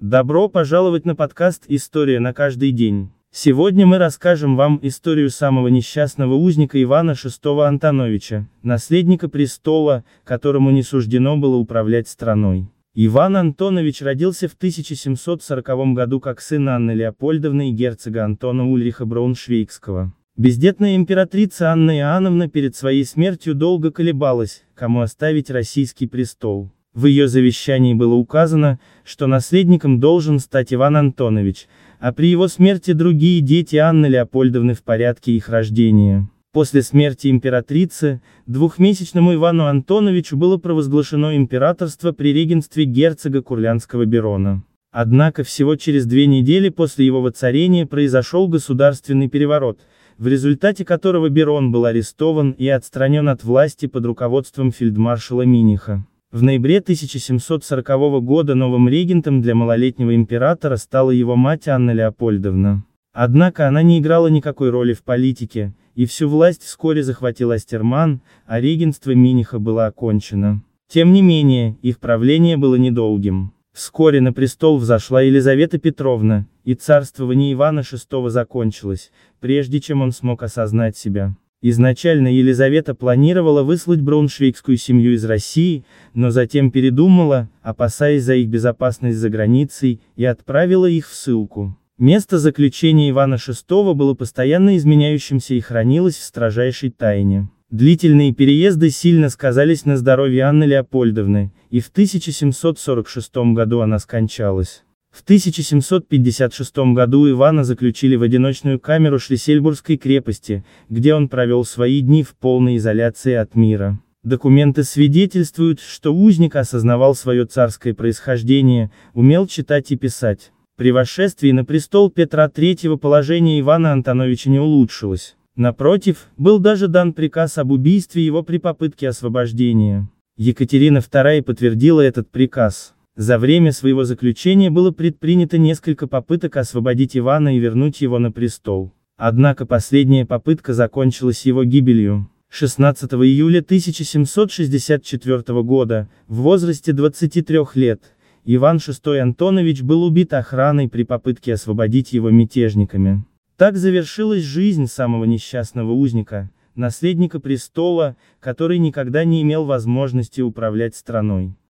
Добро пожаловать на подкаст «История на каждый день». Сегодня мы расскажем вам историю самого несчастного узника Ивана VI Антоновича, наследника престола, которому не суждено было управлять страной. Иван Антонович родился в 1740 году как сын Анны Леопольдовны и герцога Антона Ульриха Брауншвейгского. Бездетная императрица Анна Иоанновна перед своей смертью долго колебалась, кому оставить российский престол. В ее завещании было указано, что наследником должен стать Иван Антонович, а при его смерти другие дети Анны Леопольдовны в порядке их рождения. После смерти императрицы, двухмесячному Ивану Антоновичу было провозглашено императорство при регенстве герцога Курлянского Берона. Однако всего через две недели после его воцарения произошел государственный переворот, в результате которого Берон был арестован и отстранен от власти под руководством фельдмаршала Миниха. В ноябре 1740 года новым регентом для малолетнего императора стала его мать Анна Леопольдовна. Однако она не играла никакой роли в политике, и всю власть вскоре захватил Астерман, а регенство Миниха было окончено. Тем не менее, их правление было недолгим. Вскоре на престол взошла Елизавета Петровна, и царствование Ивана VI закончилось, прежде чем он смог осознать себя. Изначально Елизавета планировала выслать брауншвейгскую семью из России, но затем передумала, опасаясь за их безопасность за границей, и отправила их в ссылку. Место заключения Ивана VI было постоянно изменяющимся и хранилось в строжайшей тайне. Длительные переезды сильно сказались на здоровье Анны Леопольдовны, и в 1746 году она скончалась. В 1756 году Ивана заключили в одиночную камеру Шлиссельбургской крепости, где он провел свои дни в полной изоляции от мира. Документы свидетельствуют, что узник осознавал свое царское происхождение, умел читать и писать. При восшествии на престол Петра III положение Ивана Антоновича не улучшилось. Напротив, был даже дан приказ об убийстве его при попытке освобождения. Екатерина II подтвердила этот приказ. За время своего заключения было предпринято несколько попыток освободить Ивана и вернуть его на престол. Однако последняя попытка закончилась его гибелью. 16 июля 1764 года, в возрасте 23 лет, Иван VI Антонович был убит охраной при попытке освободить его мятежниками. Так завершилась жизнь самого несчастного узника, наследника престола, который никогда не имел возможности управлять страной.